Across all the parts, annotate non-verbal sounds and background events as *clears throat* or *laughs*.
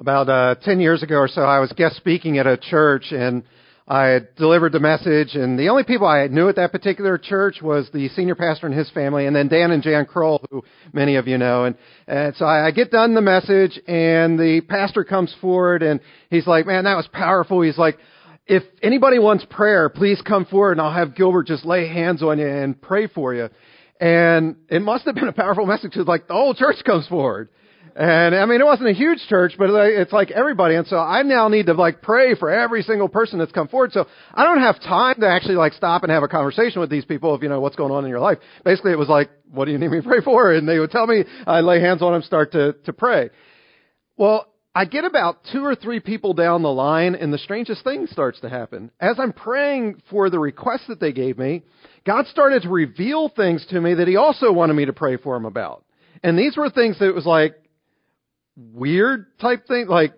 About uh, 10 years ago or so, I was guest speaking at a church and I delivered the message and the only people I knew at that particular church was the senior pastor and his family and then Dan and Jan Kroll, who many of you know. And, and so I, I get done the message and the pastor comes forward and he's like, man, that was powerful. He's like, if anybody wants prayer, please come forward and I'll have Gilbert just lay hands on you and pray for you. And it must have been a powerful message because like the whole church comes forward. And I mean, it wasn't a huge church, but it's like everybody. And so I now need to like pray for every single person that's come forward. So I don't have time to actually like stop and have a conversation with these people of, you know, what's going on in your life. Basically, it was like, what do you need me to pray for? And they would tell me, I lay hands on them, start to, to pray. Well, I get about two or three people down the line and the strangest thing starts to happen. As I'm praying for the request that they gave me, God started to reveal things to me that He also wanted me to pray for him about. And these were things that was like, weird type thing. Like,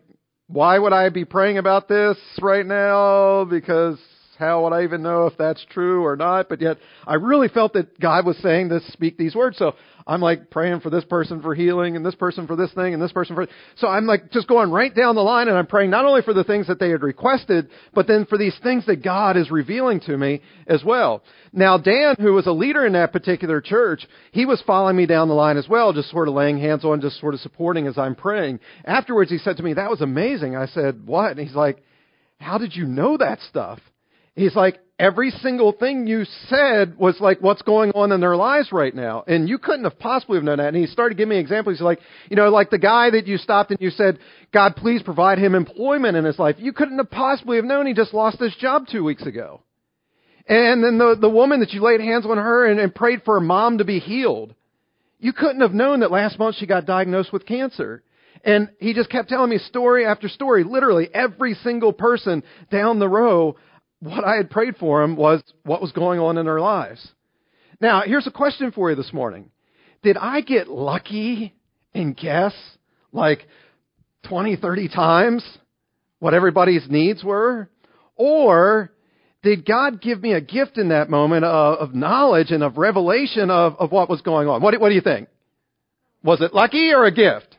why would I be praying about this right now? Because how would I even know if that's true or not? But yet, I really felt that God was saying to speak these words. So I'm like praying for this person for healing and this person for this thing and this person for. So I'm like just going right down the line and I'm praying not only for the things that they had requested, but then for these things that God is revealing to me as well. Now Dan, who was a leader in that particular church, he was following me down the line as well, just sort of laying hands on, just sort of supporting as I'm praying. Afterwards, he said to me, that was amazing. I said, what? And he's like, how did you know that stuff? He's like, every single thing you said was like what's going on in their lives right now. And you couldn't have possibly have known that. And he started giving me examples. He's like, you know, like the guy that you stopped and you said, God, please provide him employment in his life. You couldn't have possibly have known he just lost his job two weeks ago. And then the, the woman that you laid hands on her and, and prayed for her mom to be healed. You couldn't have known that last month she got diagnosed with cancer. And he just kept telling me story after story, literally every single person down the row what I had prayed for them was what was going on in their lives. Now, here's a question for you this morning. Did I get lucky and guess like 20, 30 times what everybody's needs were? Or did God give me a gift in that moment of, of knowledge and of revelation of, of what was going on? What, what do you think? Was it lucky or a gift?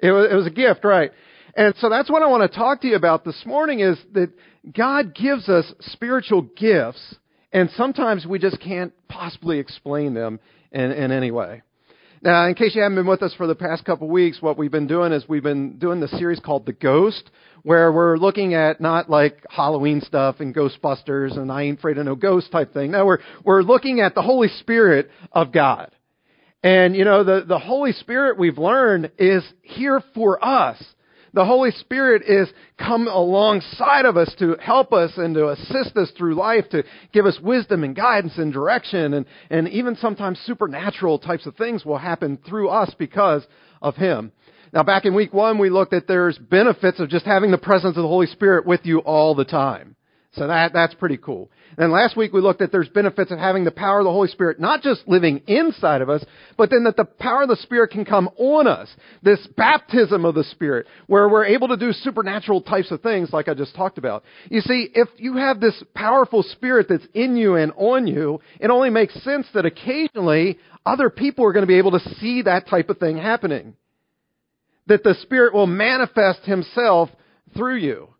It was, it was a gift, right. And so that's what I want to talk to you about this morning is that God gives us spiritual gifts, and sometimes we just can't possibly explain them in, in any way. Now, in case you haven't been with us for the past couple of weeks, what we've been doing is we've been doing the series called The Ghost, where we're looking at not like Halloween stuff and Ghostbusters and I ain't afraid of no ghost type thing. No, we're, we're looking at the Holy Spirit of God. And, you know, the, the Holy Spirit we've learned is here for us. The Holy Spirit is come alongside of us to help us and to assist us through life, to give us wisdom and guidance and direction, and, and even sometimes supernatural types of things will happen through us because of Him. Now back in week one, we looked at there's benefits of just having the presence of the Holy Spirit with you all the time. So that, that's pretty cool. And last week we looked at there's benefits of having the power of the Holy Spirit, not just living inside of us, but then that the power of the Spirit can come on us. This baptism of the Spirit, where we're able to do supernatural types of things like I just talked about. You see, if you have this powerful Spirit that's in you and on you, it only makes sense that occasionally other people are going to be able to see that type of thing happening. That the Spirit will manifest Himself through you.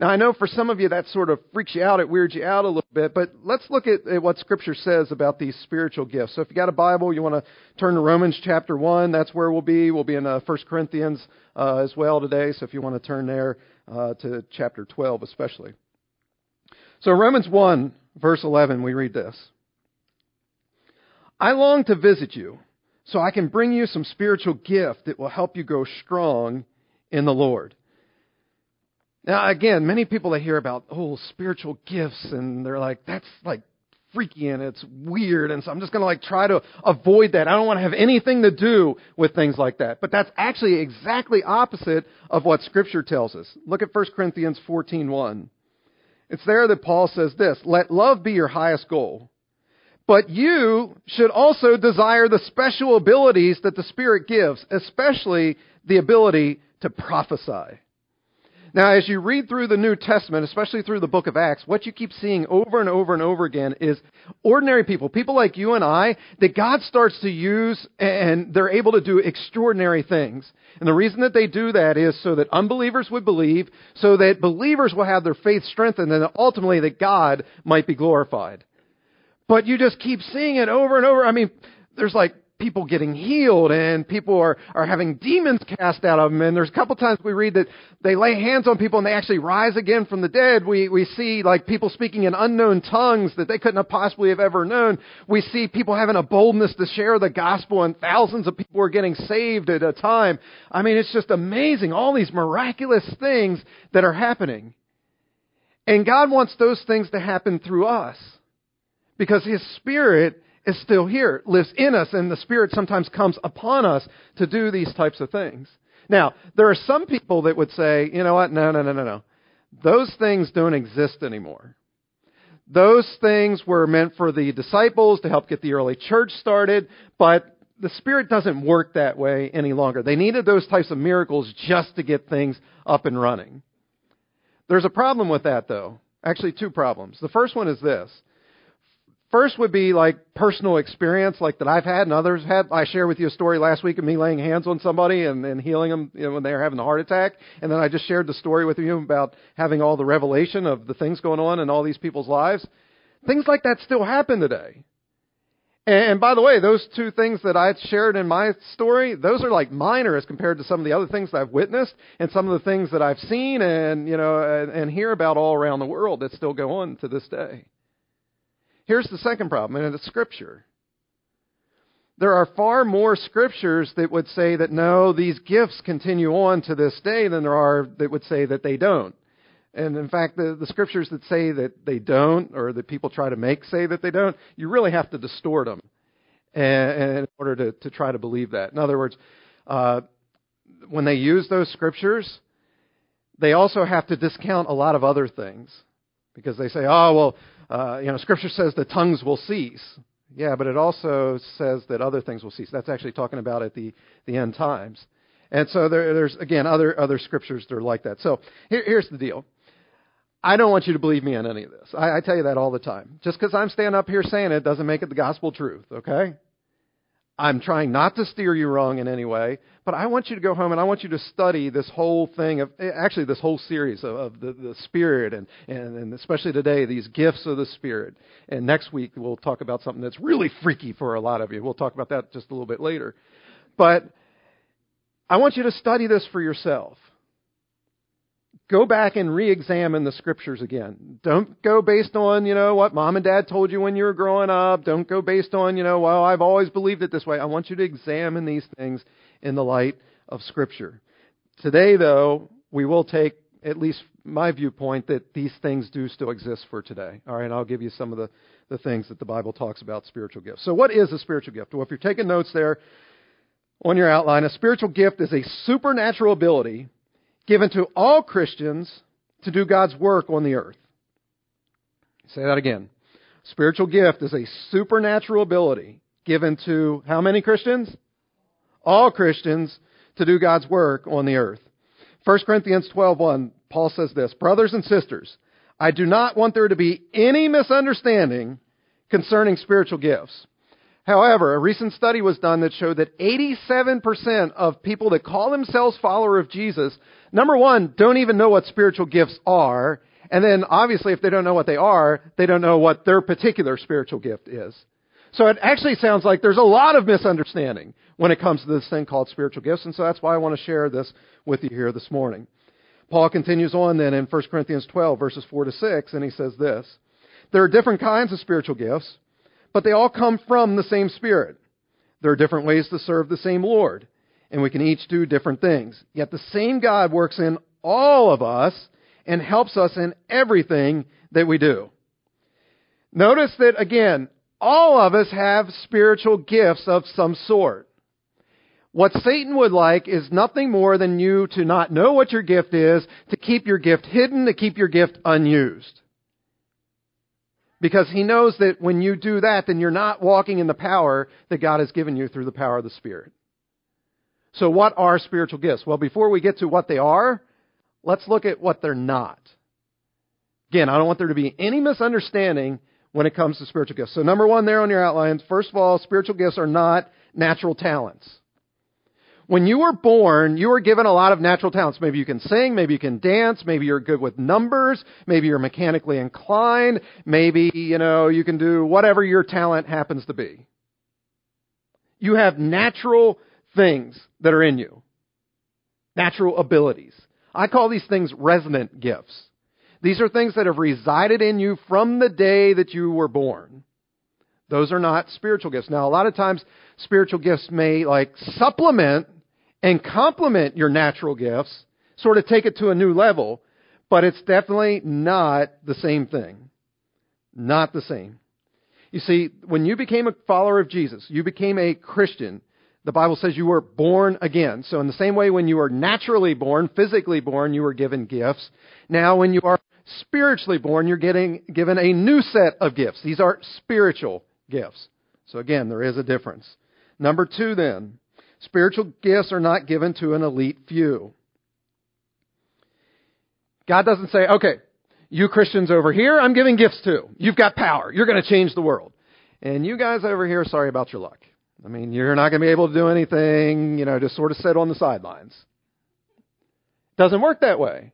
Now, I know for some of you that sort of freaks you out, it weirds you out a little bit, but let's look at, at what Scripture says about these spiritual gifts. So if you got a Bible, you want to turn to Romans chapter 1, that's where we'll be. We'll be in uh, 1 Corinthians uh, as well today, so if you want to turn there uh, to chapter 12 especially. So Romans 1, verse 11, we read this. I long to visit you so I can bring you some spiritual gift that will help you grow strong in the Lord. Now, again, many people that hear about, oh, spiritual gifts, and they're like, that's like freaky and it's weird, and so I'm just going to like try to avoid that. I don't want to have anything to do with things like that. But that's actually exactly opposite of what Scripture tells us. Look at 1 Corinthians 14.1. It's there that Paul says this, let love be your highest goal. But you should also desire the special abilities that the Spirit gives, especially the ability to prophesy. Now, as you read through the New Testament, especially through the book of Acts, what you keep seeing over and over and over again is ordinary people, people like you and I, that God starts to use and they're able to do extraordinary things. And the reason that they do that is so that unbelievers would believe, so that believers will have their faith strengthened, and ultimately that God might be glorified. But you just keep seeing it over and over. I mean, there's like people getting healed and people are, are having demons cast out of them. And there's a couple times we read that they lay hands on people and they actually rise again from the dead. We, we see like people speaking in unknown tongues that they couldn't have possibly have ever known. We see people having a boldness to share the gospel and thousands of people are getting saved at a time. I mean, it's just amazing. All these miraculous things that are happening. And God wants those things to happen through us because His Spirit is still here, lives in us, and the Spirit sometimes comes upon us to do these types of things. Now, there are some people that would say, you know what, no, no, no, no, no. Those things don't exist anymore. Those things were meant for the disciples to help get the early church started, but the Spirit doesn't work that way any longer. They needed those types of miracles just to get things up and running. There's a problem with that, though. Actually, two problems. The first one is this First would be like personal experience, like that I've had and others had. I shared with you a story last week of me laying hands on somebody and, and healing them you know, when they were having a heart attack. And then I just shared the story with you about having all the revelation of the things going on in all these people's lives. Things like that still happen today. And, and by the way, those two things that I shared in my story, those are like minor as compared to some of the other things that I've witnessed and some of the things that I've seen and, you know, and, and hear about all around the world that still go on to this day. Here's the second problem, and it's Scripture. There are far more scriptures that would say that no, these gifts continue on to this day than there are that would say that they don't. And in fact, the, the scriptures that say that they don't, or that people try to make say that they don't, you really have to distort them and, in order to, to try to believe that. In other words, uh, when they use those scriptures, they also have to discount a lot of other things because they say, oh, well, uh, you know, Scripture says the tongues will cease. Yeah, but it also says that other things will cease. That's actually talking about at the, the end times. And so there, there's, again, other, other scriptures that are like that. So here, here's the deal. I don't want you to believe me on any of this. I, I tell you that all the time. Just because I'm standing up here saying it doesn't make it the gospel truth, okay? I'm trying not to steer you wrong in any way, but I want you to go home and I want you to study this whole thing of eh, actually this whole series of, of the, the Spirit and, and, and especially today these gifts of the Spirit. And next week we'll talk about something that's really freaky for a lot of you. We'll talk about that just a little bit later. But I want you to study this for yourself go back and re-examine the scriptures again. Don't go based on, you know, what mom and dad told you when you were growing up. Don't go based on, you know, well, I've always believed it this way. I want you to examine these things in the light of scripture. Today, though, we will take at least my viewpoint that these things do still exist for today. All right, I'll give you some of the, the things that the Bible talks about spiritual gifts. So, what is a spiritual gift? Well, if you're taking notes there on your outline, a spiritual gift is a supernatural ability given to all Christians to do God's work on the earth. Say that again. Spiritual gift is a supernatural ability given to how many Christians? All Christians to do God's work on the earth. 1 Corinthians 12:1 Paul says this, "Brothers and sisters, I do not want there to be any misunderstanding concerning spiritual gifts. However, a recent study was done that showed that 87% of people that call themselves follower of Jesus, number one, don't even know what spiritual gifts are. And then obviously if they don't know what they are, they don't know what their particular spiritual gift is. So it actually sounds like there's a lot of misunderstanding when it comes to this thing called spiritual gifts. And so that's why I want to share this with you here this morning. Paul continues on then in 1 Corinthians 12 verses 4 to 6 and he says this. There are different kinds of spiritual gifts but they all come from the same Spirit. There are different ways to serve the same Lord, and we can each do different things. Yet the same God works in all of us and helps us in everything that we do. Notice that again, all of us have spiritual gifts of some sort. What Satan would like is nothing more than you to not know what your gift is, to keep your gift hidden, to keep your gift unused. Because he knows that when you do that, then you're not walking in the power that God has given you through the power of the Spirit. So what are spiritual gifts? Well, before we get to what they are, let's look at what they're not. Again, I don't want there to be any misunderstanding when it comes to spiritual gifts. So, number one there on your outlines, first of all, spiritual gifts are not natural talents. When you were born, you were given a lot of natural talents. Maybe you can sing, maybe you can dance, maybe you're good with numbers, maybe you're mechanically inclined, maybe, you know, you can do whatever your talent happens to be. You have natural things that are in you. Natural abilities. I call these things resident gifts. These are things that have resided in you from the day that you were born. Those are not spiritual gifts. Now, a lot of times, spiritual gifts may like supplement and complement your natural gifts, sort of take it to a new level, but it's definitely not the same thing. Not the same. You see, when you became a follower of Jesus, you became a Christian, the Bible says you were born again. So, in the same way, when you were naturally born, physically born, you were given gifts. Now, when you are spiritually born, you're getting given a new set of gifts. These are spiritual gifts. So, again, there is a difference. Number two, then, spiritual gifts are not given to an elite few. God doesn't say, okay, you Christians over here, I'm giving gifts to. You've got power. You're going to change the world. And you guys over here, sorry about your luck. I mean, you're not going to be able to do anything, you know, just sort of sit on the sidelines. Doesn't work that way.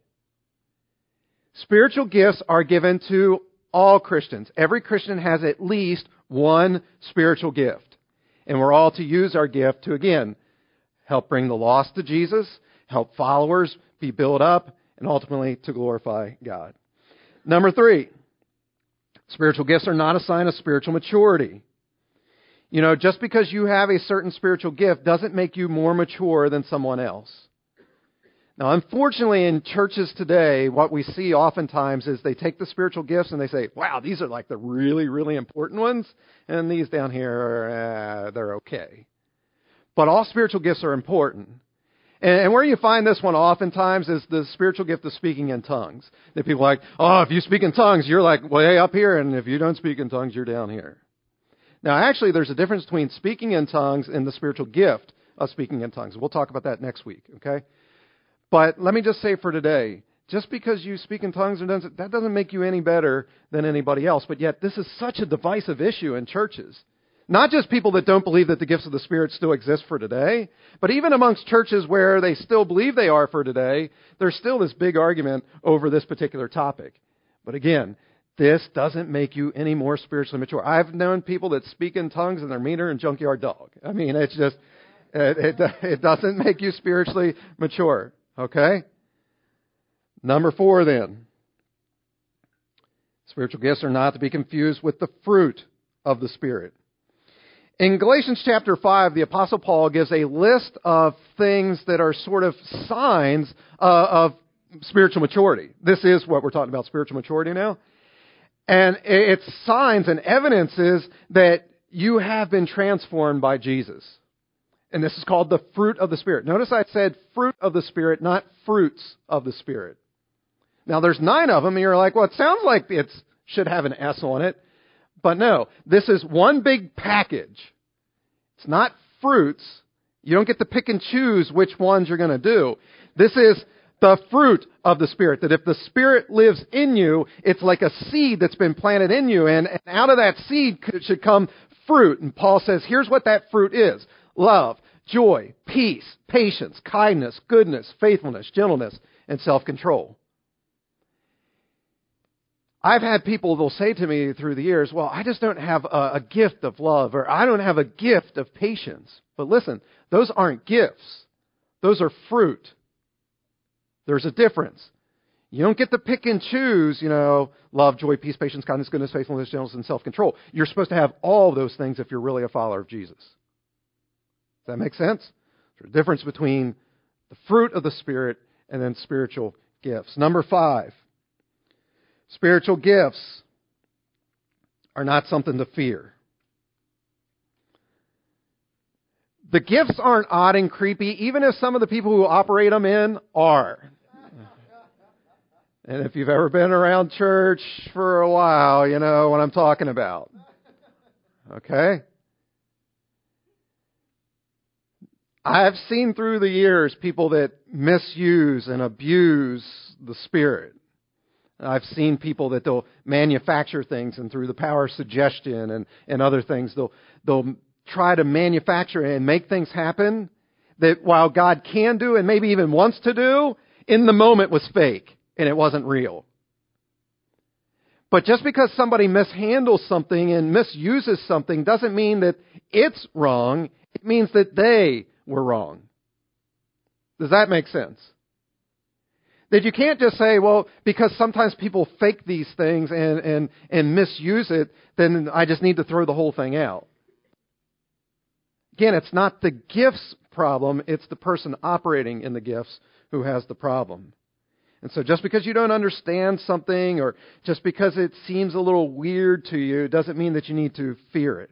Spiritual gifts are given to all Christians. Every Christian has at least one spiritual gift. And we're all to use our gift to, again, help bring the lost to Jesus, help followers be built up, and ultimately to glorify God. Number three, spiritual gifts are not a sign of spiritual maturity. You know, just because you have a certain spiritual gift doesn't make you more mature than someone else. Now, unfortunately, in churches today, what we see oftentimes is they take the spiritual gifts and they say, wow, these are like the really, really important ones, and these down here, uh, they're okay. But all spiritual gifts are important. And, and where you find this one oftentimes is the spiritual gift of speaking in tongues. That people are like, oh, if you speak in tongues, you're like way up here, and if you don't speak in tongues, you're down here. Now, actually, there's a difference between speaking in tongues and the spiritual gift of speaking in tongues. We'll talk about that next week, okay? But let me just say for today, just because you speak in tongues or doesn't, that doesn't make you any better than anybody else. But yet, this is such a divisive issue in churches. Not just people that don't believe that the gifts of the Spirit still exist for today, but even amongst churches where they still believe they are for today, there's still this big argument over this particular topic. But again, this doesn't make you any more spiritually mature. I've known people that speak in tongues and they're meaner than junkyard dog. I mean, it's just, it, it, it doesn't make you spiritually mature. Okay? Number four, then. Spiritual gifts are not to be confused with the fruit of the Spirit. In Galatians chapter 5, the Apostle Paul gives a list of things that are sort of signs uh, of spiritual maturity. This is what we're talking about spiritual maturity now. And it's signs and evidences that you have been transformed by Jesus. And this is called the fruit of the Spirit. Notice I said fruit of the Spirit, not fruits of the Spirit. Now there's nine of them, and you're like, well, it sounds like it should have an S on it. But no, this is one big package. It's not fruits. You don't get to pick and choose which ones you're going to do. This is the fruit of the Spirit. That if the Spirit lives in you, it's like a seed that's been planted in you, and, and out of that seed should come fruit. And Paul says, here's what that fruit is love, joy, peace, patience, kindness, goodness, faithfulness, gentleness, and self control. I've had people, they'll say to me through the years, well, I just don't have a, a gift of love, or I don't have a gift of patience. But listen, those aren't gifts, those are fruit. There's a difference. You don't get to pick and choose, you know, love, joy, peace, patience, kindness, goodness, faithfulness, gentleness, and self control. You're supposed to have all those things if you're really a follower of Jesus. That make sense? There's a difference between the fruit of the Spirit and then spiritual gifts. Number five, spiritual gifts are not something to fear. The gifts aren't odd and creepy, even if some of the people who operate them in are. And if you've ever been around church for a while, you know what I'm talking about. Okay? I've seen through the years people that misuse and abuse the Spirit. I've seen people that they'll manufacture things and through the power of suggestion and, and other things, they'll, they'll try to manufacture and make things happen that while God can do and maybe even wants to do, in the moment was fake and it wasn't real. But just because somebody mishandles something and misuses something doesn't mean that it's wrong. It means that they were wrong. Does that make sense? That you can't just say, well, because sometimes people fake these things and, and, and misuse it, then I just need to throw the whole thing out. Again, it's not the gifts problem, it's the person operating in the gifts who has the problem. And so just because you don't understand something or just because it seems a little weird to you doesn't mean that you need to fear it.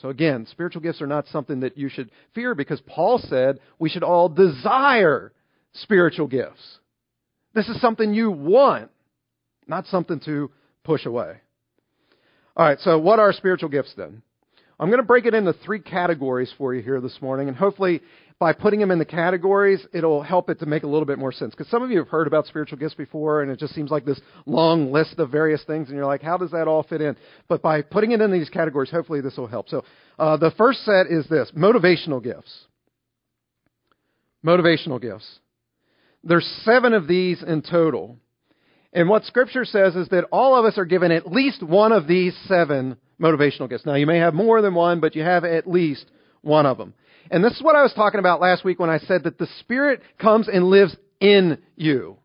So again, spiritual gifts are not something that you should fear because Paul said we should all desire spiritual gifts. This is something you want, not something to push away. All right, so what are spiritual gifts then? I'm going to break it into three categories for you here this morning, and hopefully by putting them in the categories, it'll help it to make a little bit more sense. Because some of you have heard about spiritual gifts before, and it just seems like this long list of various things, and you're like, how does that all fit in? But by putting it in these categories, hopefully this will help. So uh, the first set is this motivational gifts. Motivational gifts. There's seven of these in total. And what Scripture says is that all of us are given at least one of these seven motivational gifts. Now, you may have more than one, but you have at least one of them. And this is what I was talking about last week when I said that the Spirit comes and lives in you.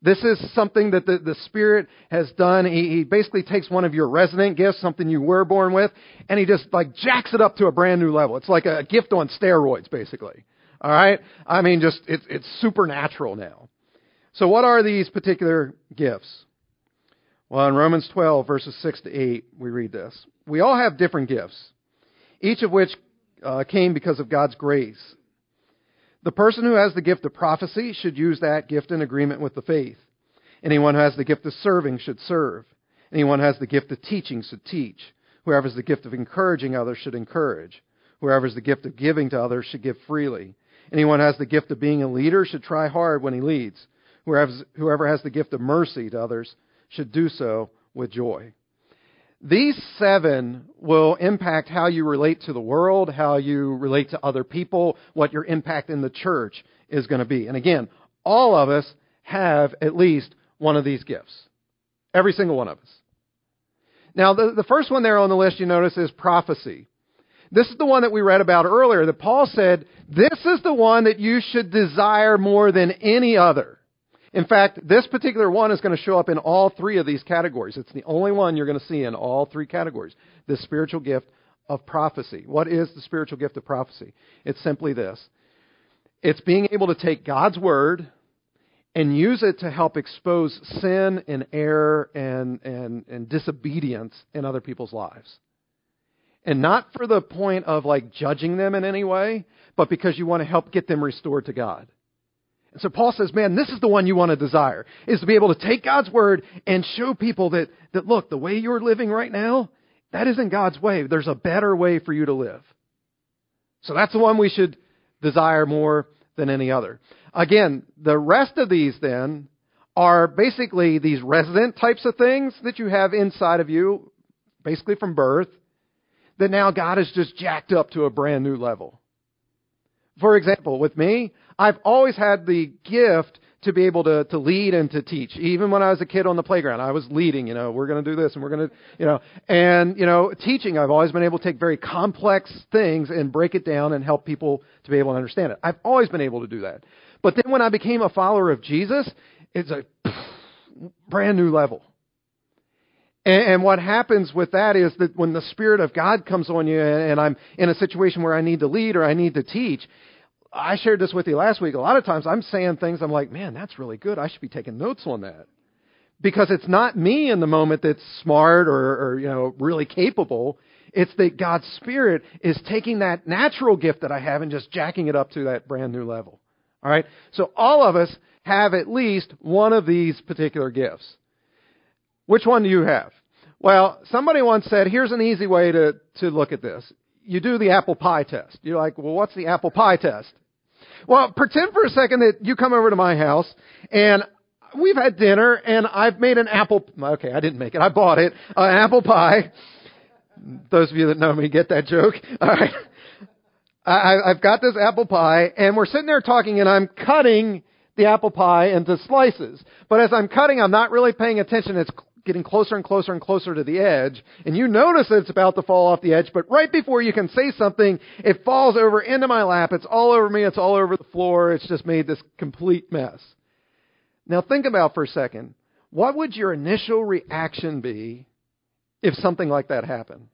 This is something that the, the Spirit has done. He, he basically takes one of your resident gifts, something you were born with, and he just like jacks it up to a brand new level. It's like a gift on steroids, basically. All right? I mean, just, it's, it's supernatural now. So what are these particular gifts? Well, in Romans 12, verses 6 to 8, we read this. We all have different gifts, each of which uh, came because of God's grace. The person who has the gift of prophecy should use that gift in agreement with the faith. Anyone who has the gift of serving should serve. Anyone who has the gift of teaching should teach. Whoever has the gift of encouraging others should encourage. Whoever has the gift of giving to others should give freely. Anyone who has the gift of being a leader should try hard when he leads. Whoever has the gift of mercy to others should do so with joy. These seven will impact how you relate to the world, how you relate to other people, what your impact in the church is going to be. And again, all of us have at least one of these gifts. Every single one of us. Now, the, the first one there on the list you notice is prophecy. This is the one that we read about earlier that Paul said, this is the one that you should desire more than any other. In fact, this particular one is going to show up in all three of these categories. It's the only one you're going to see in all three categories. The spiritual gift of prophecy. What is the spiritual gift of prophecy? It's simply this. It's being able to take God's word and use it to help expose sin and error and, and, and disobedience in other people's lives. And not for the point of like judging them in any way, but because you want to help get them restored to God. And so Paul says, man, this is the one you want to desire, is to be able to take God's word and show people that, that look, the way you're living right now, that isn't God's way. There's a better way for you to live. So that's the one we should desire more than any other. Again, the rest of these then are basically these resident types of things that you have inside of you, basically from birth, that now God has just jacked up to a brand new level. For example, with me, I've always had the gift to be able to, to lead and to teach. Even when I was a kid on the playground, I was leading, you know, we're going to do this and we're going to, you know, and, you know, teaching, I've always been able to take very complex things and break it down and help people to be able to understand it. I've always been able to do that. But then when I became a follower of Jesus, it's a brand new level. And, and what happens with that is that when the Spirit of God comes on you and and I'm in a situation where I need to lead or I need to teach, I shared this with you last week. A lot of times I'm saying things, I'm like, man, that's really good. I should be taking notes on that. Because it's not me in the moment that's smart or, or you know, really capable. It's that God's Spirit is taking that natural gift that I have and just jacking it up to that brand new level. All right? So all of us have at least one of these particular gifts. Which one do you have? Well, somebody once said, here's an easy way to, to look at this you do the apple pie test. You're like, well, what's the apple pie test? Well, pretend for a second that you come over to my house and we've had dinner and I've made an apple, okay, I didn't make it. I bought it, an apple pie. Those of you that know me get that joke. *laughs* All right. I, I've got this apple pie and we're sitting there talking and I'm cutting the apple pie into slices. But as I'm cutting, I'm not really paying attention. It's getting closer and closer and closer to the edge. And you notice that it's about to fall off the edge, but right before you can say something, it falls over into my lap. It's all over me. It's all over the floor. It's just made this complete mess. Now think about for a second. What would your initial reaction be if something like that happened?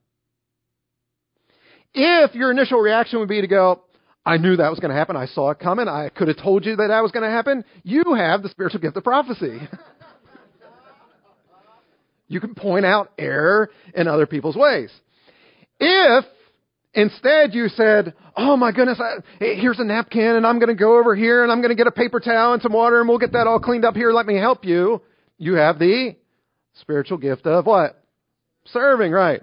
If your initial reaction would be to go, I knew that was going to happen. I saw it coming. I could have told you that that was going to happen. You have the spiritual gift of prophecy. *laughs* you can point out error in other people's ways. If instead you said, Oh my goodness, I, here's a napkin and I'm going to go over here and I'm going to get a paper towel and some water and we'll get that all cleaned up here. Let me help you. You have the spiritual gift of what? Serving, right?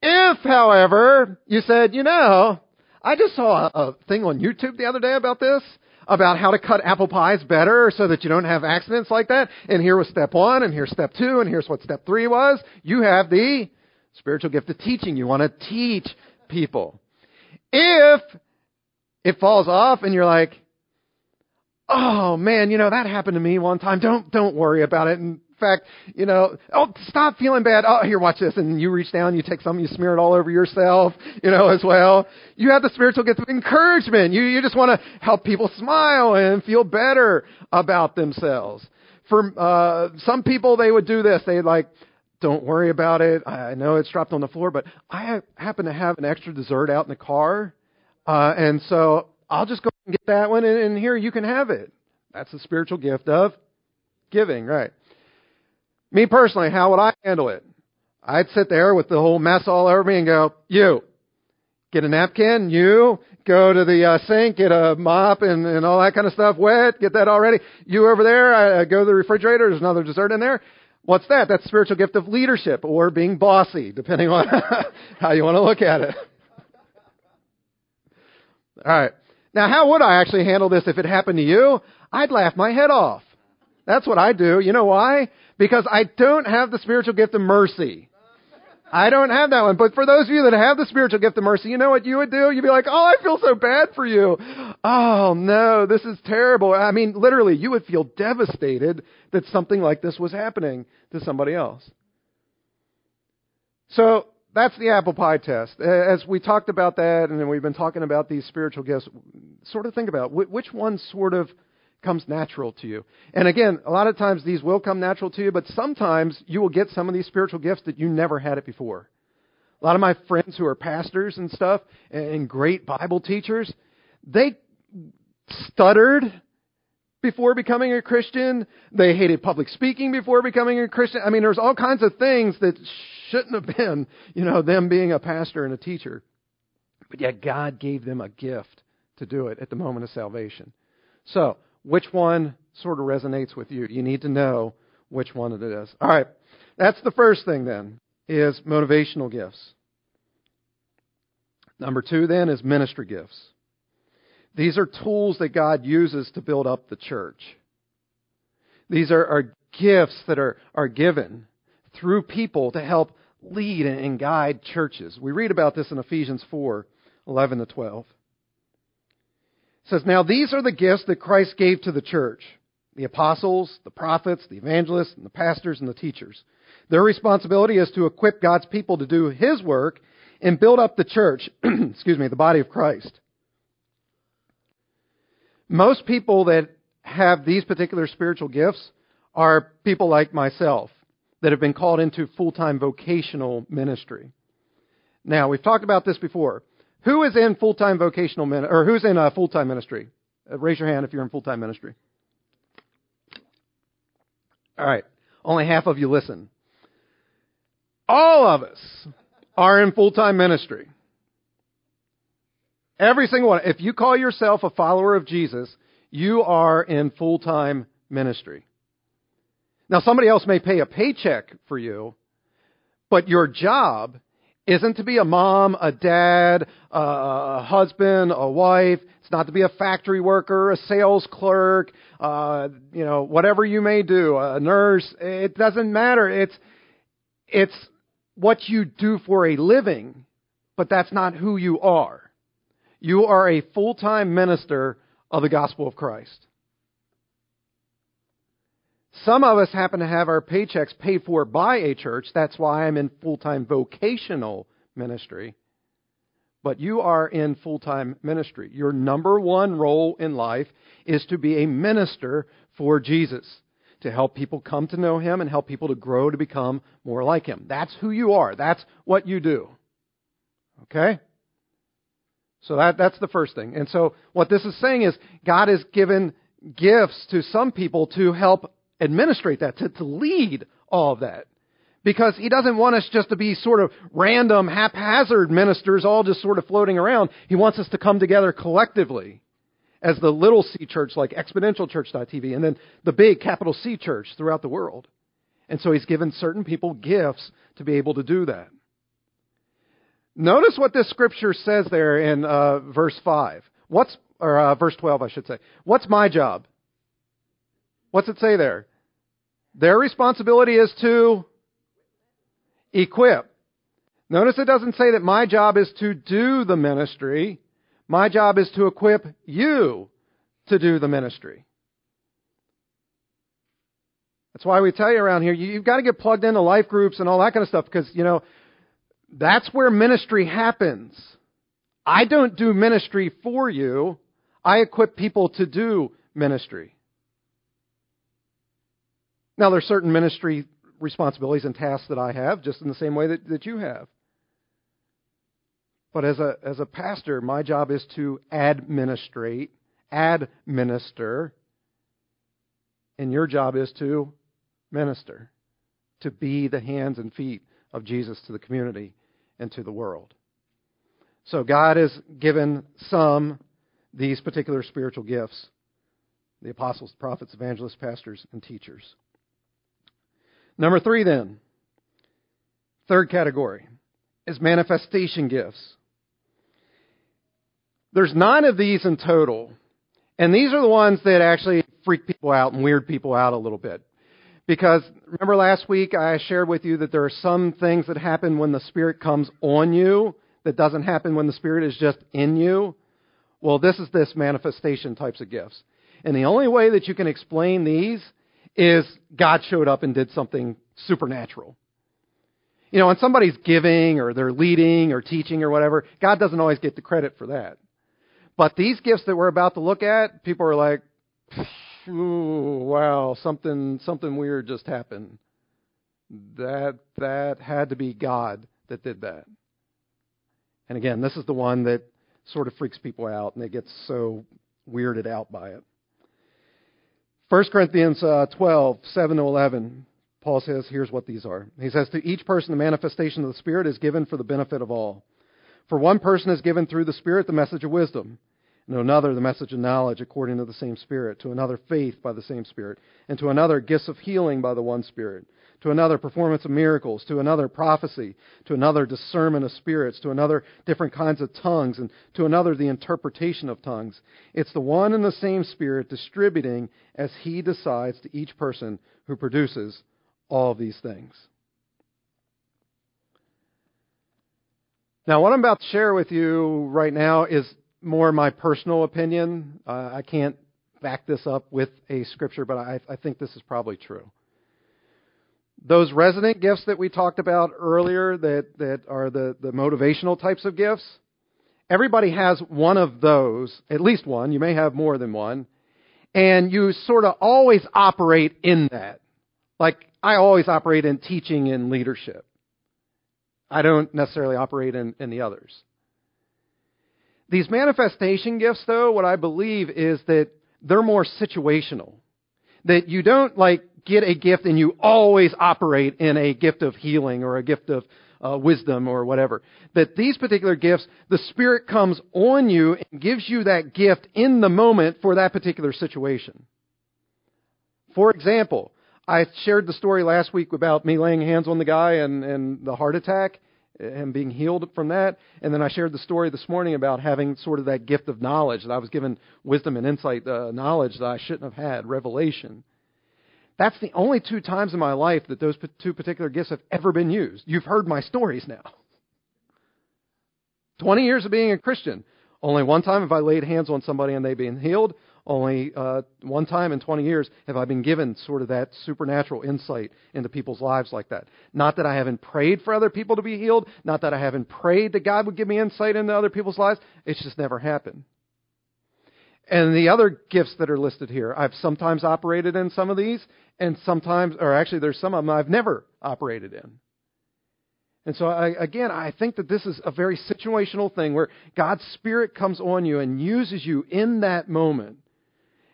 If, however, you said, you know, I just saw a, a thing on YouTube the other day about this, about how to cut apple pies better so that you don't have accidents like that. And here was step one, and here's step two, and here's what step three was. You have the spiritual gift of teaching. You want to teach people. If it falls off and you're like, oh man, you know, that happened to me one time. Don't, don't worry about it. And fact, you know, oh, stop feeling bad. Oh, here, watch this. And you reach down, you take some, you smear it all over yourself, you know, as well. You have the spiritual gift of encouragement. You, you just want to help people smile and feel better about themselves. For, uh, some people, they would do this. They'd like, don't worry about it. I know it's dropped on the floor, but I happen to have an extra dessert out in the car. Uh, and so I'll just go and get that one and, and here you can have it. That's the spiritual gift of giving, right? Me personally, how would I handle it? I'd sit there with the whole mess all over me and go, you, get a napkin, you, go to the uh, sink, get a mop and, and all that kind of stuff wet, get that all ready. You over there, I, go to the refrigerator, there's another dessert in there. What's that? That's spiritual gift of leadership or being bossy, depending on *laughs* how you want to look at it. All right. Now, how would I actually handle this if it happened to you? I'd laugh my head off. That's what I do. You know why? Because I don't have the spiritual gift of mercy. I don't have that one. But for those of you that have the spiritual gift of mercy, you know what you would do? You'd be like, oh, I feel so bad for you. Oh, no, this is terrible. I mean, literally, you would feel devastated that something like this was happening to somebody else. So that's the apple pie test. As we talked about that, and we've been talking about these spiritual gifts, sort of think about which one sort of comes natural to you. And again, a lot of times these will come natural to you, but sometimes you will get some of these spiritual gifts that you never had it before. A lot of my friends who are pastors and stuff and great Bible teachers, they stuttered before becoming a Christian. They hated public speaking before becoming a Christian. I mean, there's all kinds of things that shouldn't have been, *laughs* you know, them being a pastor and a teacher. But yet God gave them a gift to do it at the moment of salvation. So, which one sort of resonates with you. You need to know which one it is. All right. That's the first thing then, is motivational gifts. Number two then is ministry gifts. These are tools that God uses to build up the church. These are, are gifts that are, are given through people to help lead and guide churches. We read about this in Ephesians 4 11 to 12 says, Now these are the gifts that Christ gave to the church the apostles, the prophets, the evangelists, and the pastors and the teachers. Their responsibility is to equip God's people to do His work and build up the church, *clears throat* excuse me, the body of Christ. Most people that have these particular spiritual gifts are people like myself that have been called into full time vocational ministry. Now, we've talked about this before. Who is in full time vocational min- or who's in a full time ministry? Uh, raise your hand if you're in full time ministry. All right, only half of you listen. All of us are in full time ministry. Every single one. If you call yourself a follower of Jesus, you are in full time ministry. Now, somebody else may pay a paycheck for you, but your job isn't to be a mom, a dad, a husband, a wife. It's not to be a factory worker, a sales clerk, uh, you know, whatever you may do, a nurse. It doesn't matter. It's, it's what you do for a living, but that's not who you are. You are a full-time minister of the gospel of Christ. Some of us happen to have our paychecks paid for by a church. That's why I'm in full time vocational ministry. But you are in full time ministry. Your number one role in life is to be a minister for Jesus, to help people come to know Him and help people to grow to become more like Him. That's who you are. That's what you do. Okay? So that, that's the first thing. And so what this is saying is God has given gifts to some people to help administrate that, to, to lead all of that. Because he doesn't want us just to be sort of random, haphazard ministers, all just sort of floating around. He wants us to come together collectively as the little C church like exponentialchurch.tv and then the big capital C church throughout the world. And so he's given certain people gifts to be able to do that. Notice what this scripture says there in uh, verse 5. What's, or uh, verse 12, I should say. What's my job? What's it say there? Their responsibility is to equip. Notice it doesn't say that my job is to do the ministry. My job is to equip you to do the ministry. That's why we tell you around here, you've got to get plugged into life groups and all that kind of stuff because, you know, that's where ministry happens. I don't do ministry for you. I equip people to do ministry. Now, there are certain ministry responsibilities and tasks that I have, just in the same way that, that you have. But as a, as a pastor, my job is to administrate, administer, and your job is to minister, to be the hands and feet of Jesus to the community and to the world. So God has given some these particular spiritual gifts the apostles, prophets, evangelists, pastors, and teachers. Number three, then, third category, is manifestation gifts. There's nine of these in total, and these are the ones that actually freak people out and weird people out a little bit. Because remember last week I shared with you that there are some things that happen when the Spirit comes on you that doesn't happen when the Spirit is just in you. Well, this is this manifestation types of gifts. And the only way that you can explain these is God showed up and did something supernatural. You know, when somebody's giving or they're leading or teaching or whatever, God doesn't always get the credit for that. But these gifts that we're about to look at, people are like, Ooh, wow, something something weird just happened. That that had to be God that did that. And again, this is the one that sort of freaks people out and they get so weirded out by it. 1 Corinthians uh, 12, 7 to 11, Paul says, here's what these are. He says, To each person the manifestation of the Spirit is given for the benefit of all. For one person is given through the Spirit the message of wisdom, and to another the message of knowledge according to the same Spirit, to another faith by the same Spirit, and to another gifts of healing by the one Spirit to another performance of miracles, to another prophecy, to another discernment of spirits, to another different kinds of tongues, and to another the interpretation of tongues. It's the one and the same Spirit distributing as He decides to each person who produces all of these things. Now, what I'm about to share with you right now is more my personal opinion. Uh, I can't back this up with a scripture, but I, I think this is probably true those resident gifts that we talked about earlier that, that are the, the motivational types of gifts, everybody has one of those, at least one. You may have more than one. And you sort of always operate in that. Like, I always operate in teaching and leadership. I don't necessarily operate in, in the others. These manifestation gifts, though, what I believe is that they're more situational. That you don't like get a gift and you always operate in a gift of healing or a gift of uh, wisdom or whatever. That these particular gifts, the Spirit comes on you and gives you that gift in the moment for that particular situation. For example, I shared the story last week about me laying hands on the guy and, and the heart attack. and being healed from that. And then I shared the story this morning about having sort of that gift of knowledge that I was given wisdom and insight, uh, knowledge that I shouldn't have had, revelation. That's the only two times in my life that those two particular gifts have ever been used. You've heard my stories now. 20 years of being a Christian. Only one time have I laid hands on somebody and they've been healed. Only uh, one time in 20 years have I been given sort of that supernatural insight into people's lives like that. Not that I haven't prayed for other people to be healed, not that I haven't prayed that God would give me insight into other people's lives. It's just never happened. And the other gifts that are listed here, I've sometimes operated in some of these, and sometimes, or actually, there's some of them I've never operated in. And so, I, again, I think that this is a very situational thing where God's Spirit comes on you and uses you in that moment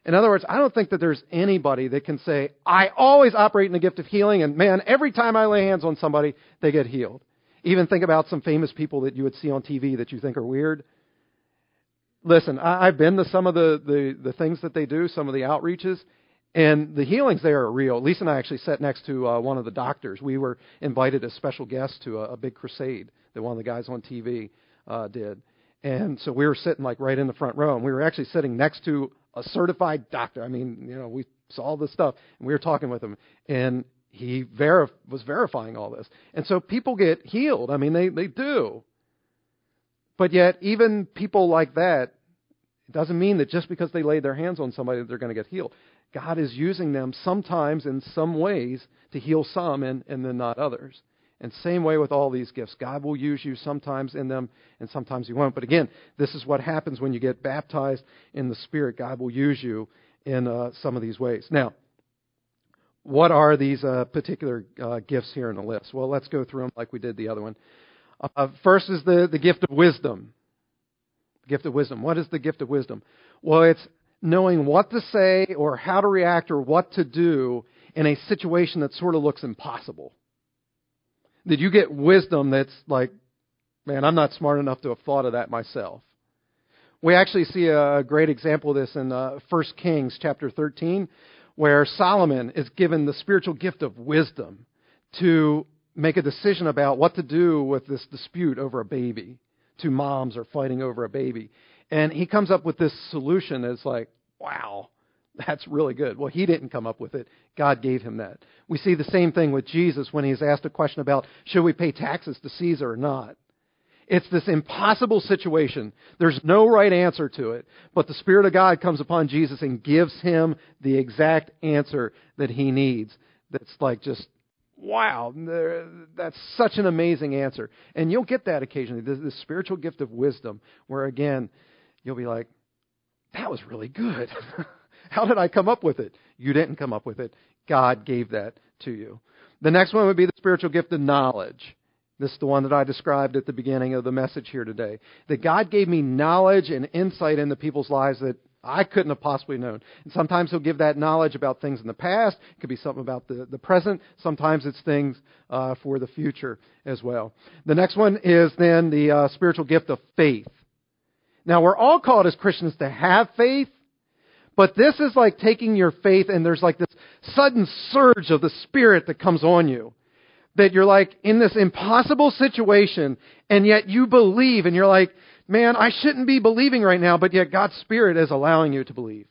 in other words, I don't think that there's anybody that can say, I always operate in the gift of healing, and man, every time I lay hands on somebody, they get healed. Even think about some famous people that you would see on TV that you think are weird. Listen, I, I've been to some of the, the, the things that they do, some of the outreaches, and the healings there are real. Lisa and I actually sat next to uh, one of the doctors. We were invited as special guests to a, a big crusade that one of the guys on TV uh, did. And so we were sitting like right in the front row, and we were actually sitting next to a certified doctor. I mean, you know, we saw this stuff, and we were talking with him, and he verif- was verifying all this. And so people get healed. I mean, they, they do. But yet, even people like that, it doesn't mean that just because they laid their hands on somebody, they're going to get healed. God is using them sometimes in some ways to heal some and, and then not others. And same way with all these gifts. God will use you sometimes in them and sometimes He won't. But again, this is what happens when you get baptized in the Spirit. God will use you in uh, some of these ways. Now, what are these uh, particular uh, gifts here in the list? Well, let's go through them like we did the other one. Uh, first is the, the gift of wisdom. Gift of wisdom. What is the gift of wisdom? Well, it's knowing what to say or how to react or what to do in a situation that sort of looks impossible. Did you get wisdom that's like, man, I'm not smart enough to have thought of that myself? We actually see a great example of this in uh, 1 Kings chapter 13, where Solomon is given the spiritual gift of wisdom to make a decision about what to do with this dispute over a baby. Two moms are fighting over a baby. And he comes up with this solution that's like, wow, that's really good. Well, he didn't come up with it. God gave him that. We see the same thing with Jesus when he's asked a question about should we pay taxes to Caesar or not. It's this impossible situation. There's no right answer to it. But the Spirit of God comes upon Jesus and gives him the exact answer that he needs. That's like just, wow, that's such an amazing answer. And you'll get that occasionally, this, spiritual gift of wisdom, where again, you'll be like, that was really good. *laughs* How did I come up with it? You didn't come up with it. God gave that to you. The next one would be the spiritual gift of knowledge. This is the one that I described at the beginning of the message here today. That God gave me knowledge and insight into people's lives that I couldn't have possibly known. And sometimes He'll give that knowledge about things in the past. It could be something about the, the present. Sometimes it's things uh, for the future as well. The next one is then the uh, spiritual gift of faith. Now, we're all called as Christians to have faith, but this is like taking your faith and there's like this sudden surge of the Spirit that comes on you. That you're like in this impossible situation and yet you believe and you're like, man, I shouldn't be believing right now, but yet God's Spirit is allowing you to believe.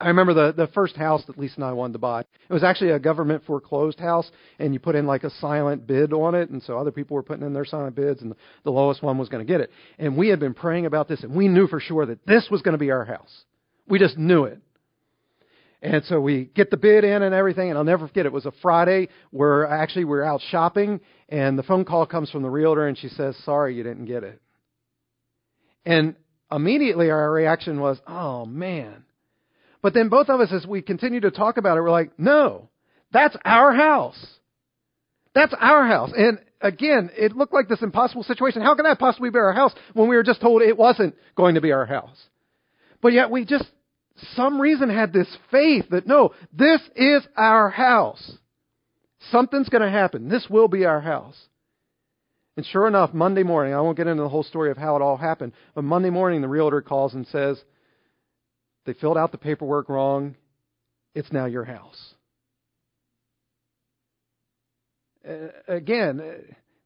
I remember the, the first house that Lisa and I wanted to buy. It was actually a government foreclosed house, and you put in like a silent bid on it, and so other people were putting in their silent bids, and the lowest one was going to get it. And we had been praying about this, and we knew for sure that this was going to be our house. We just knew it. And so we get the bid in and everything, and I'll never forget it was a Friday where actually we we're out shopping, and the phone call comes from the realtor, and she says, Sorry, you didn't get it. And immediately our reaction was, Oh man but then both of us, as we continue to talk about it, we're like, no, that's our house. That's our house. And again, it looked like this impossible situation. How can that possibly be our house when we were just told it wasn't going to be our house? But yet we just, some reason had this faith that no, this is our house. Something's going to happen. This will be our house. And sure enough, Monday morning, I won't get into the whole story of how it all happened, but Monday morning the realtor calls and says, they filled out the paperwork wrong. It's now your house. again,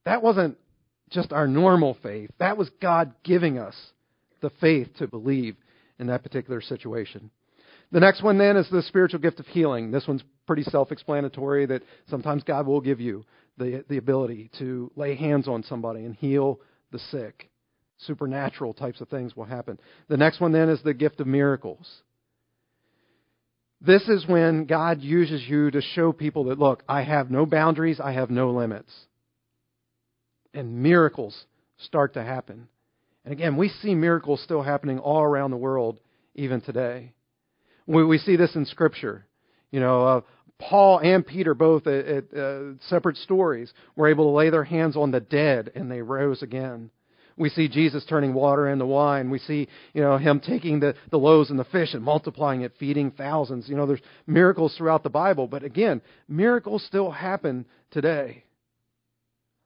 that wasn't just our normal faith. That was God giving us the faith to believe in that particular situation. The next one then is the spiritual gift of healing. This one's pretty self-explanatory that sometimes God will give you the, the ability to lay hands on somebody and heal the sick. Supernatural types of things will happen. The next one then is the gift of miracles. This is when God uses you to show people that, look, I have no boundaries, I have no limits. And miracles start to happen. And again, we see miracles still happening all around the world even today. We, we see this in Scripture. You know, uh, Paul and Peter, both at, at uh, separate stories, were able to lay their hands on the dead and they rose again. We see Jesus turning water into wine. We see, you know, him taking the, the loaves and the fish and multiplying it, feeding thousands. You know, there's miracles throughout the Bible. But again, miracles still happen today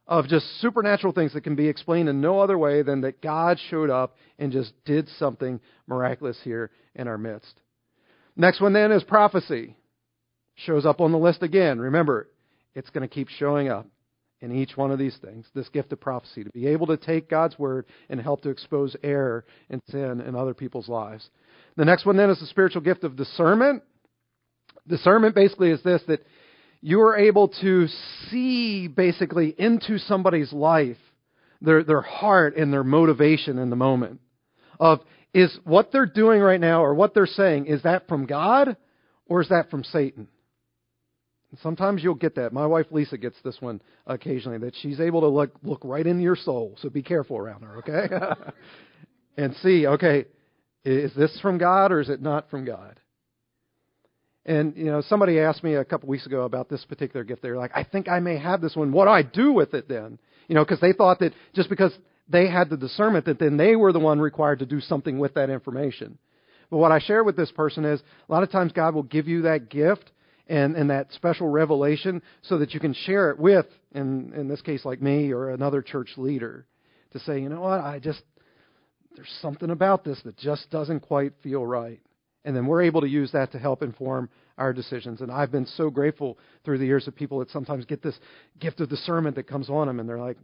of just supernatural things that can be explained in no other way than that God showed up and just did something miraculous here in our midst. Next one then is prophecy. Shows up on the list again. Remember, it's going to keep showing up in each one of these things. This gift of prophecy, to be able to take God's word and help to expose error and sin in other people's lives. The next one then is the spiritual gift of discernment. Discernment basically is this that you are able to see basically into somebody's life, their, their heart and their motivation in the moment. Of is what they're doing right now or what they're saying, is that from God or is that from Satan? Sometimes you'll get that. My wife Lisa gets this one occasionally that she's able to look look right into your soul. So be careful around her, okay? *laughs* and see, okay, is this from God or is it not from God? And you know, somebody asked me a couple weeks ago about this particular gift. They were like, "I think I may have this one. What do I do with it then?" You know, because they thought that just because they had the discernment that then they were the one required to do something with that information. But what I share with this person is a lot of times God will give you that gift and, and that special revelation so that you can share it with, in, in this case, like me or another church leader, to say, you know what, I just, there's something about this that just doesn't quite feel right. And then we're able to use that to help inform our decisions. And I've been so grateful through the years of people that sometimes get this gift of discernment that comes on them, and they're like,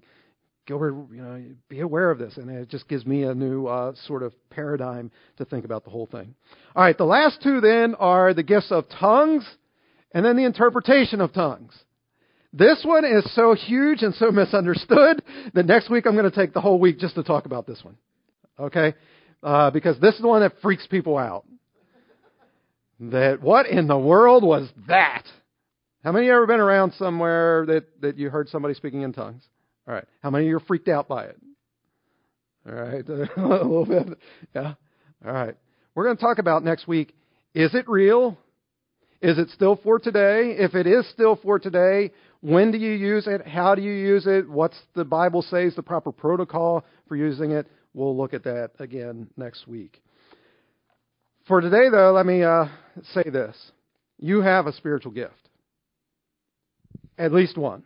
Gilbert, you know, be aware of this. And it just gives me a new uh, sort of paradigm to think about the whole thing. All right, the last two then are the gifts of tongues and then the interpretation of tongues. This one is so huge and so misunderstood that next week I'm going to take the whole week just to talk about this one. Okay? Uh, because this is the one that freaks people out. That what in the world was that? How many of you ever been around somewhere that, that you heard somebody speaking in tongues? All right. How many of you are freaked out by it? All right. *laughs* a little bit. Yeah. All right. We're going to talk about next week is it real? Is it still for today? If it is still for today, when do you use it? How do you use it? What's the Bible says the proper protocol for using it? We'll look at that again next week. For today, though, let me uh, say this. You have a spiritual gift. At least one.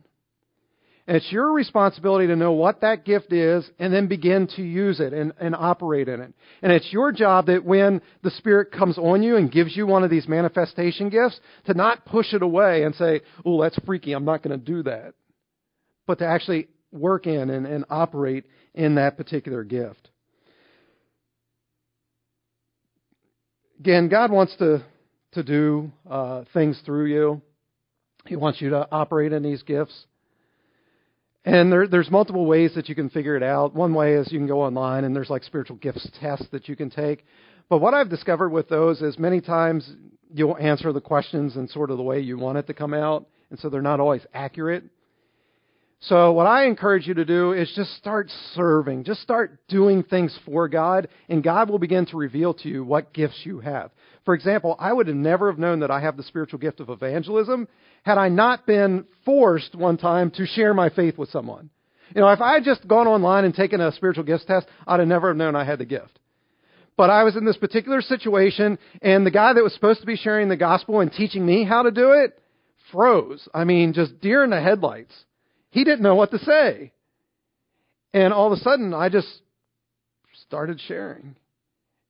And it's your responsibility to know what that gift is and then begin to use it and, and operate in it. And it's your job that when the Spirit comes on you and gives you one of these manifestation gifts, to not push it away and say, oh, that's freaky, I'm not going to do that. But to actually work in and, and operate in that particular gift. Again, God wants to, to do uh, things through you. He wants you to operate in these gifts. And there, there's multiple ways that you can figure it out. One way is you can go online and there's like spiritual gifts tests that you can take. But what I've discovered with those is many times you'll answer the questions in sort of the way you want it to come out, and so they're not always accurate. So what I encourage you to do is just start serving. Just start doing things for God, and God will begin to reveal to you what gifts you have. For example, I would have never have known that I have the spiritual gift of evangelism had I not been forced one time to share my faith with someone. You know, if I had just gone online and taken a spiritual gifts test, I'd have never have known I had the gift. But I was in this particular situation, and the guy that was supposed to be sharing the gospel and teaching me how to do it froze. I mean, just deer in the headlights. He didn't know what to say. And all of a sudden, I just started sharing.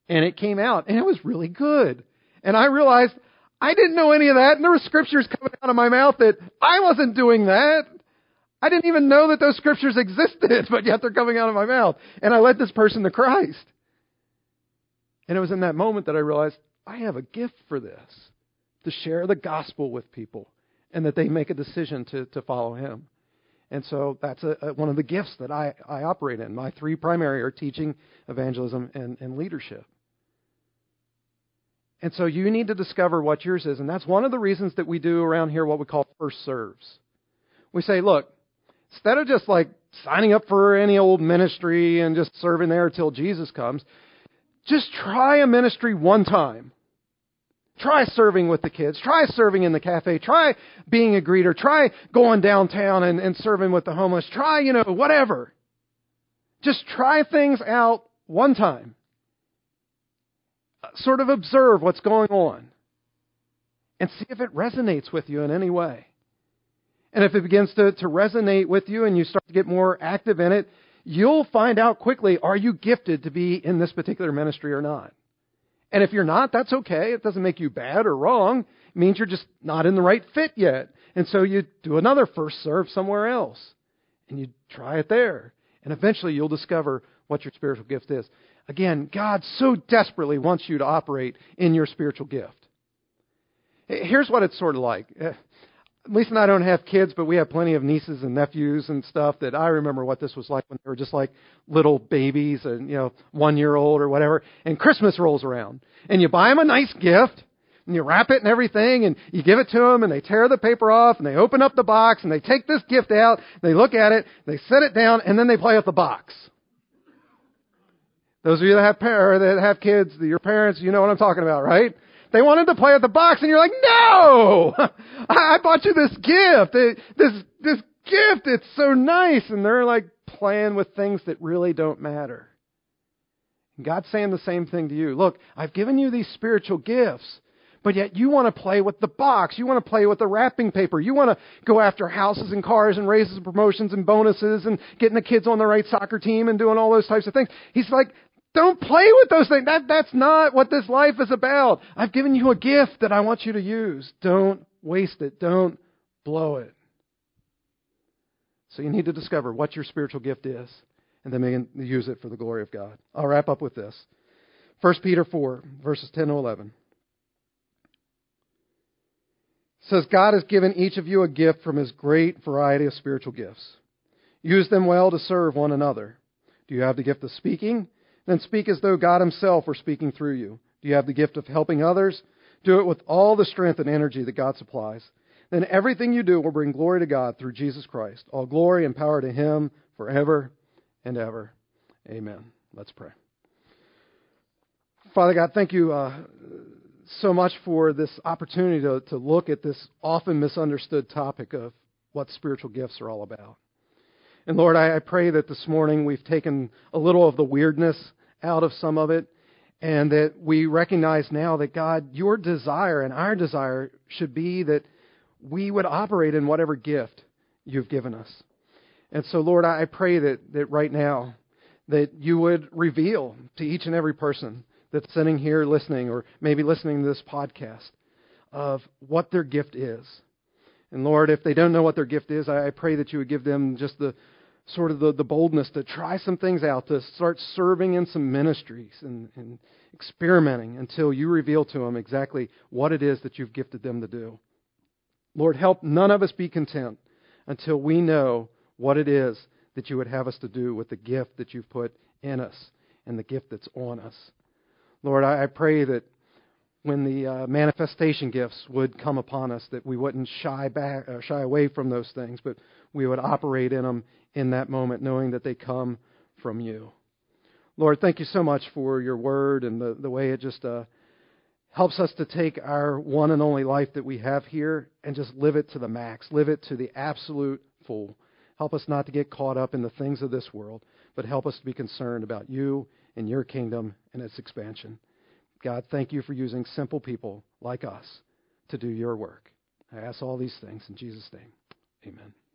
And it came out, and it was really good. And I realized I didn't know any of that, and there were scriptures coming out of my mouth that I wasn't doing that. I didn't even know that those scriptures *laughs* existed, but yet they're coming out of my mouth. And I led this person to Christ. And it was in that moment that I realized I have a gift for this to share the gospel with people and that they make a decision to, to follow him. And so that's a, a, one of the gifts that I, I operate in. My three primary are teaching, evangelism, and, and leadership. And so you need to discover what yours is. And that's one of the reasons that we do around here what we call first serves. We say, look, instead of just like signing up for any old ministry and just serving there until Jesus comes, just try a ministry one time. Try serving with the kids. Try serving in the cafe. Try being a greeter. Try going downtown and, and serving with the homeless. Try, you know, whatever. Just try things out one time. Uh, sort of observe what's going on and see if it resonates with you in any way. And if it begins to, to resonate with you and you start to get more active in it, you'll find out quickly are you gifted to be in this particular ministry or not? And if you're not, that's okay. It doesn't make you bad or wrong. It means you're just not in the right fit yet. And so you do another first serve somewhere else. And you try it there. And eventually you'll discover what your spiritual gift is. Again, God so desperately wants you to operate in your spiritual gift. Here's what it's sort of like. Eh, Lisa and I don't have kids, but we have plenty of nieces and nephews and stuff that I remember what this was like when they were just like little babies and, you know, one year old or whatever. And Christmas rolls around. And you buy them a nice gift and you wrap it and everything and you give it to them and they tear the paper off and they open up the box and they take this gift out, they look at it, they set it down and then they play with the box. Those of you that have par- that have kids, your parents, you know what I'm talking about, right? They wanted to play with the box, and you're like, no! *laughs* I bought you this gift. This, this gift, it's so nice. And they're like playing with things that really don't matter. God's saying the same thing to you. Look, I've given you these spiritual gifts, but yet you want to play with the box. You want to play with the wrapping paper. You want to go after houses and cars and raises and promotions and bonuses and getting the kids on the right soccer team and doing all those types of things. He's like, don't play with those things. That, that's not what this life is about. I've given you a gift that I want you to use. Don't waste it. Don't blow it. So you need to discover what your spiritual gift is and then use it for the glory of God. I'll wrap up with this. 1 Peter 4, verses 10 to 11. It says, God has given each of you a gift from his great variety of spiritual gifts. Use them well to serve one another. Do you have the gift of speaking? Then speak as though God Himself were speaking through you. Do you have the gift of helping others? Do it with all the strength and energy that God supplies. Then everything you do will bring glory to God through Jesus Christ. All glory and power to Him forever and ever. Amen. Let's pray. Father God, thank you uh, so much for this opportunity to, to look at this often misunderstood topic of what spiritual gifts are all about. And Lord, I, I pray that this morning we've taken a little of the weirdness out of some of it, and that we recognize now that God, your desire and our desire should be that we would operate in whatever gift you've given us. And so, Lord, I pray that, that right now that you would reveal to each and every person that's sitting here listening or maybe listening to this podcast of what their gift is. And Lord, if they don't know what their gift is, I pray that you would give them just the, sort of the, the boldness to try some things out, to start serving in some ministries and, and experimenting until you reveal to them exactly what it is that you've gifted them to do. Lord, help none of us be content until we know what it is that you would have us to do with the gift that you've put in us and the gift that's on us. Lord, I, I pray that when the uh, manifestation gifts would come upon us, that we wouldn't shy back, uh, shy away from those things, but we would operate in them in that moment, knowing that they come from you. Lord, thank you so much for your word and the, the way it just uh, helps us to take our one and only life that we have here and just live it to the max, live it to the absolute full. Help us not to get caught up in the things of this world, but help us to be concerned about you and your kingdom and its expansion. God, thank you for using simple people like us to do your work. I ask all these things in Jesus' name. Amen.